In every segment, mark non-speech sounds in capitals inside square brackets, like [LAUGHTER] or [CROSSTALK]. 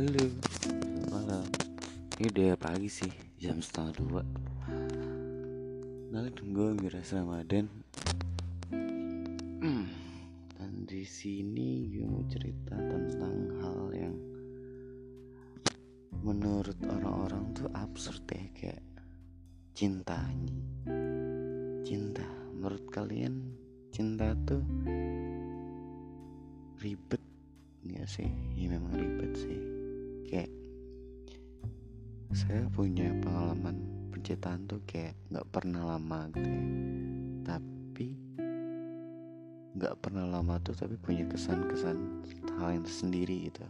Halo, malam. Ini udah pagi sih, jam setengah dua. Nalin gue Miras Ramadan. Hmm, dan di sini gue mau cerita tentang hal yang menurut orang-orang tuh absurd ya kayak cinta cinta menurut kalian cinta tuh ribet nggak sih ya memang ribet sih kayak saya punya pengalaman percintaan tuh kayak nggak pernah lama ya tapi nggak pernah lama tuh tapi punya kesan-kesan hal yang tersendiri gitu.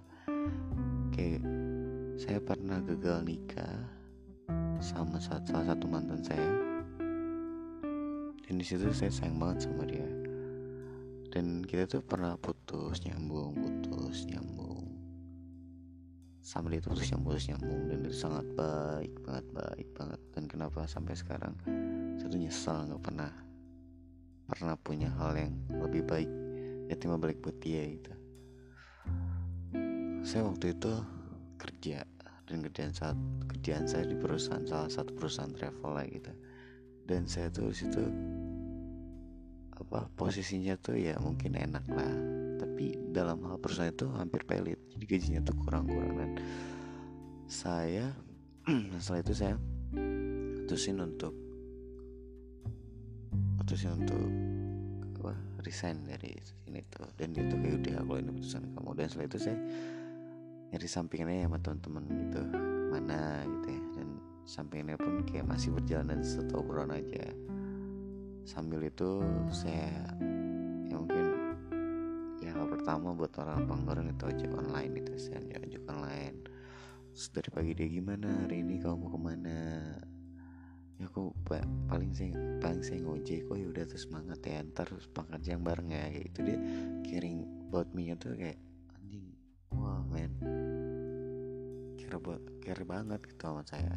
Kayak saya pernah gagal nikah sama salah satu mantan saya. Dan di situ saya sayang banget sama dia. Dan kita tuh pernah putus nyambung sama dia tuh putus nyambung putus nyambung dan itu sangat baik banget baik banget. Dan kenapa sampai sekarang saya nyesal nggak pernah pernah punya hal yang lebih baik ya terima balik buat dia gitu saya waktu itu kerja dan kerjaan saat kerjaan saya di perusahaan salah satu perusahaan travel lah gitu. Dan saya tuh situ apa posisinya tuh ya mungkin enak lah. Tapi dalam hal perusahaan itu hampir pelit jadi gajinya tuh kurang-kurang. Dan saya [CLEARS THROAT] setelah itu saya putusin untuk putusin untuk apa resign dari sini tuh. Dan itu kayak udah kalau ini putusan kamu. Dan setelah itu saya nyari sampingannya sama teman-teman gitu. Mana gitu ya. Dan sampingannya pun kayak masih berjalan dan satu obrolan aja sambil itu saya ya mungkin ya pertama buat orang panggilan itu aja online itu saya ojek online. Terus dari pagi dia gimana hari ini? Kamu mau ke mana? Ya aku paling saya paling saya ngojek oh ya udah terus semangat ya ntar makan siang bareng ya. Itu dia caring about me tuh kayak anjing wah men. Care, care banget gitu sama saya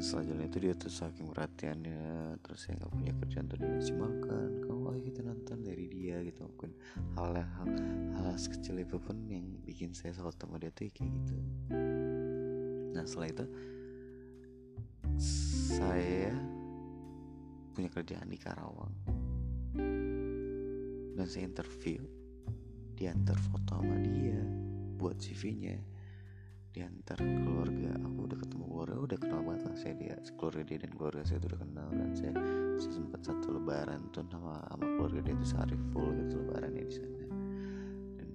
dan selanjutnya itu dia tuh saking perhatiannya terus saya nggak punya kerjaan tuh dia ngasih makan kamu ayo kita nonton dari dia gitu. Mungkin hal hal hal sekecil itu pun yang bikin saya salut sama dia tuh kayak gitu. Nah setelah itu saya punya kerjaan di Karawang. Dan saya interview diantar foto sama dia buat CV-nya diantar keluarga udah kenal banget lah saya dia keluarga dia dan keluarga saya udah kenal dan saya, saya sempat satu lebaran tuh sama sama keluarga dia itu sehari full gitu lebarannya di sana. Dan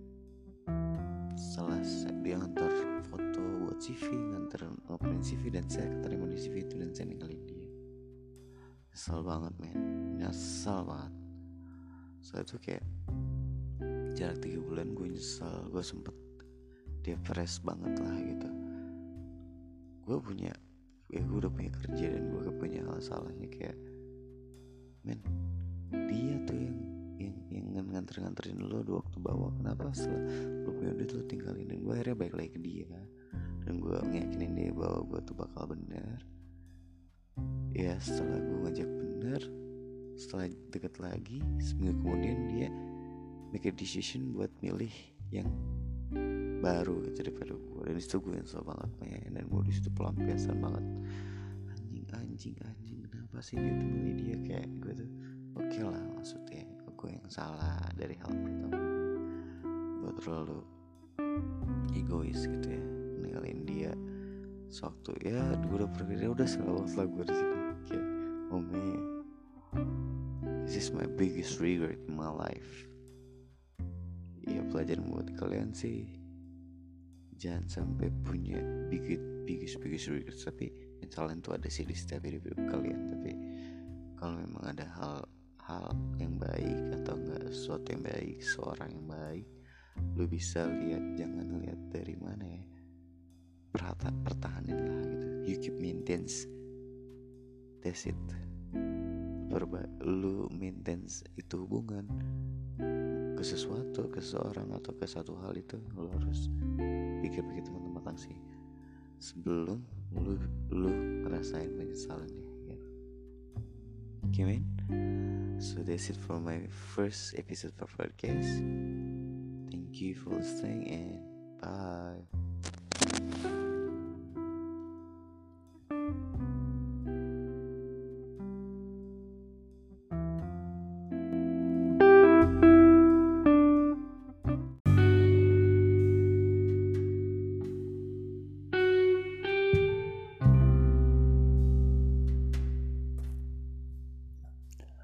setelah saya, dia ngantar foto buat CV ngantar ngobrolin CV dan saya keterima di CV itu dan saya ninggalin dia. Nyesel banget men. Nyesel banget. Saya tuh kayak jarak tiga bulan gue nyesel gue sempet depress banget lah gitu gue punya ya gue udah punya kerja dan gue gak punya hal salahnya kayak men dia tuh yang yang yang nganter nganterin lo di waktu bawa kenapa setelah lo punya duit lo tinggalin? Dan gue akhirnya balik lagi ke dia. Dan gue ngeyakinin dia bahwa gue tuh bakal bener. Ya setelah gue ngajak bener setelah deket lagi seminggu kemudian dia make a decision buat milih yang baru gitu daripada gue dan itu gue yang banget main dan gue di situ pelampiasan banget. Anjing anjing anjing kenapa sih dia tuh milih dia kayak gue tuh? Oke okay lah maksudnya gue yang salah dari hal pertama gue terlalu egois gitu ya ninggalin dia sewaktu ya gue udah pergi dia udah selalu setelah gue di sini kayak oh this is my biggest regret in my life ya pelajaran buat kalian sih. Jangan sampai punya biggest biggest biggest regret tapi kalian tuh ada sih di setiap hidup, kalian tapi kalau memang ada hal hal yang baik atau enggak sesuatu yang baik seorang yang baik lu bisa lihat jangan lihat dari mana ya. Perhata pertahanin lah gitu. You keep maintenance that's it. Perba lu maintenance itu hubungan sesuatu ke seseorang atau ke satu hal itu lu harus pikir-pikir teman-teman sih sebelum lu lu ngerasain penyesalannya ya. Okay, so that's it for my first episode for podcast. Thank you for listening and bye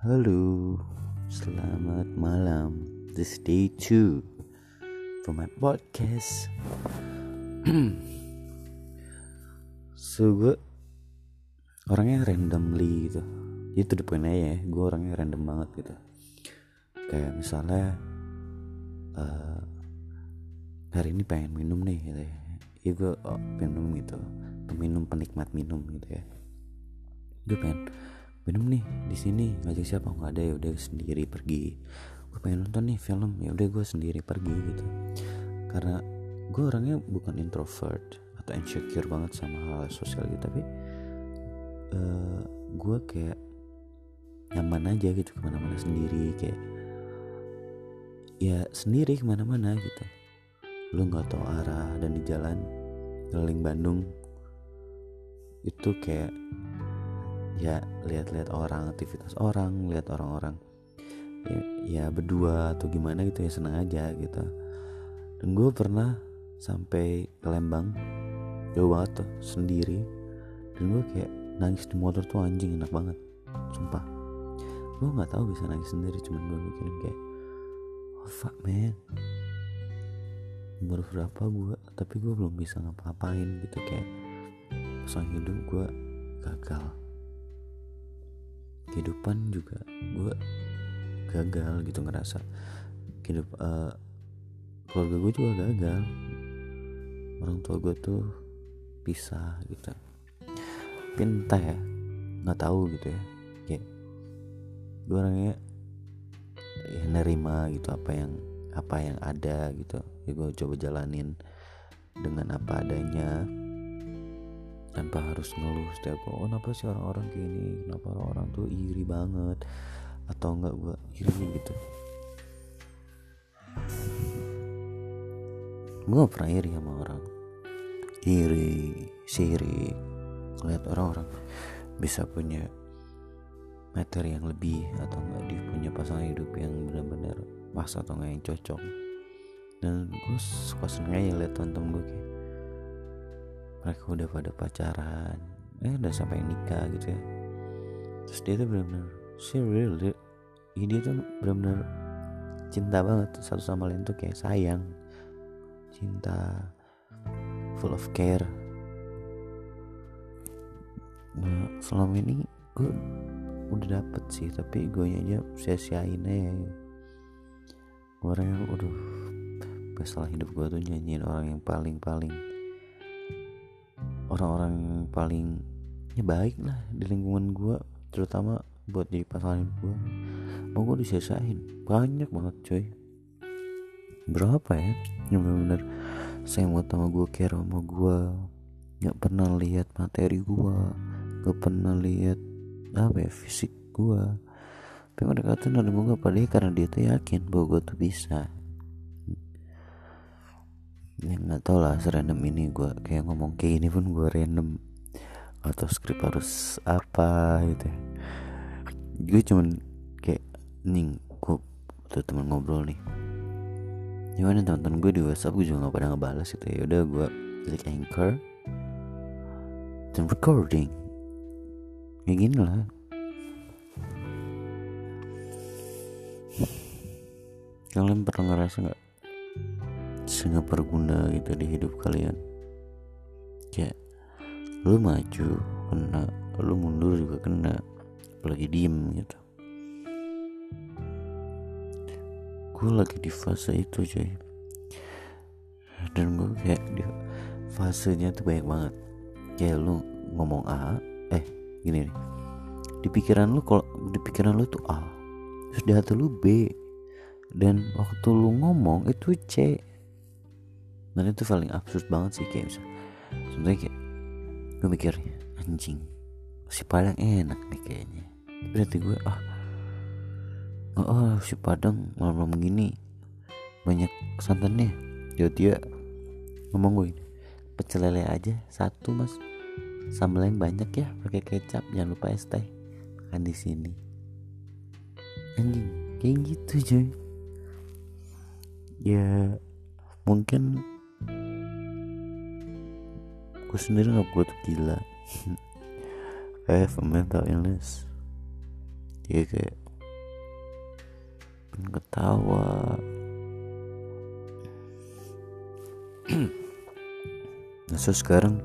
Halo, selamat malam. This day 2 for my podcast. [CLEARS THROAT] so gue orangnya randomly gitu. Itu the point aja ya. Gue orangnya random banget gitu. Kayak misalnya uh, hari ini pengen minum nih gitu ya. Ya gue oh, minum gitu. Peminum penikmat minum gitu ya. Gue pengen minum nih di sini. Ngajak siapa? Nggak ada ya udah sendiri pergi. Gue pengen nonton nih film ya udah gue sendiri pergi gitu. Karena gue orangnya bukan introvert atau insecure banget sama hal sosial gitu tapi uh, gue kayak nyaman aja gitu ke mana-mana sendiri kayak ya sendiri ke mana-mana gitu. Lu nggak tahu arah dan di jalan keliling Bandung itu kayak ya lihat-lihat orang aktivitas orang lihat orang-orang. Ya, ya berdua atau gimana gitu ya senang aja gitu. Dan gue pernah sampai ke Lembang jauh banget tuh sendiri. Dan gue kayak nangis di motor tuh anjing enak banget sumpah. Gue nggak tahu bisa nangis sendiri cuman gue mikirin kayak oh fuck man. Baru berapa gue tapi gue belum bisa ngapa-ngapain gitu kayak pesan hidup gue gagal kehidupan juga gue gagal gitu ngerasa. Hidup uh, keluarga gue juga gagal. Orang tua gue tuh pisah gitu. Pinta ya nggak tahu gitu ya. Kayak gue orangnya ya nerima gitu apa yang apa yang ada gitu. Ya gue coba jalanin dengan apa adanya tanpa harus ngeluh setiap oh kenapa sih orang-orang gini? Kenapa orang-orang tuh iri banget? Atau enggak gue iri gitu. Gue gak pernah iri sama orang. Iri siri ngeliat orang-orang bisa punya materi yang lebih atau enggak dia punya pasangan hidup yang benar-benar pas atau enggak yang cocok. Dan gue suka seneng aja liat temen-temen gue kayak mereka udah pada pacaran. Eh udah sampai nikah gitu ya. Terus dia tuh benar-benar she really ini dia tuh benar-benar cinta banget satu sama lain tuh kayak sayang cinta full of care. Nah, selama ini gue udah dapet sih tapi gue aja sia-siain aja. Orang yang udah masalah hidup gue tuh nyanyiin orang yang paling-paling orang-orang yang paling ya baik lah di lingkungan gue terutama buat jadi pasangan gue mau gue disisain banyak banget coy. Berapa ya? Yang benar-benar saya mau sama gue care sama gue nggak pernah lihat materi gue nggak pernah lihat apa ya fisik gue tapi mereka tuh nerima gue padahal karena dia tuh yakin bahwa gue tuh bisa ya nggak tau lah serandom ini gue kayak ngomong kayak gini pun gue random. Atau skrip harus apa gitu ya. gue cuman kayak nih gue tuh temen ngobrol nih. Gimana teman-teman gue di WhatsApp gue juga gak pada ngebalas gitu ya. Udah gue klik anchor. Dan recording. Kayak gini lah. Kalian pernah ngerasa nggak sangat berguna gitu di hidup kalian. Kayak lu maju kena lu mundur juga kena apalagi diem gitu. Gue lagi di fase itu coy dan gue kayak di fasenya tuh banyak banget. Kayak lu ngomong A eh gini nih. Di pikiran lu kalau di pikiran lu tuh A terus di hati lu B. Dan waktu lu ngomong itu C dan itu paling absurd banget sih kayak misalnya sebenarnya kayak gue mikir anjing si Padang enak nih kayaknya. Berarti gue ah oh, oh si Padang malam-malam gini banyak santannya. Jadi dia ngomong gue ini pecel lele aja satu mas. Sambal yang banyak ya pakai kecap jangan lupa es teh. Makan di sini. Anjing kayak gitu cuy. Ya mungkin gue sendiri nggak tuh gila. I have a mental illness. Ya kayak ketawa. [CLEARS THROAT] Nah so sekarang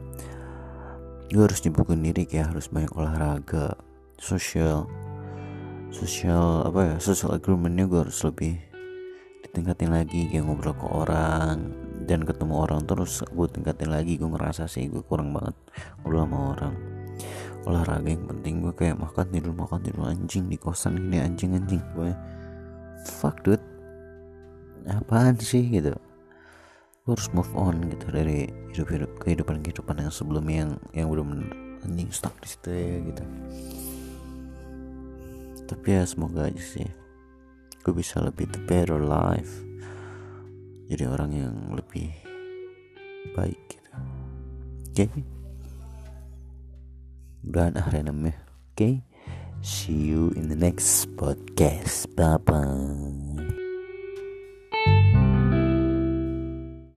gue harus nyembuhkan diri kayak harus banyak olahraga sosial sosial apa ya social agreementnya gue harus lebih ditingkatin lagi kayak ngobrol ke orang dan ketemu orang terus gue tingkatin lagi gue ngerasa sih gue kurang banget ngobrol sama orang. Olahraga yang penting gue kayak makan tidur makan tidur anjing di kosan ini anjing anjing gue fuck dude. Apaan sih gitu? Gue harus move on gitu dari hidup hidup kehidupan kehidupan yang sebelumnya yang yang udah anjing stuck di situ ya gitu. Tapi ya semoga aja sih gue bisa lebih the better life jadi orang yang lebih baik gitu oke okay? ah namanya oke okay? see you in the next podcast bye bye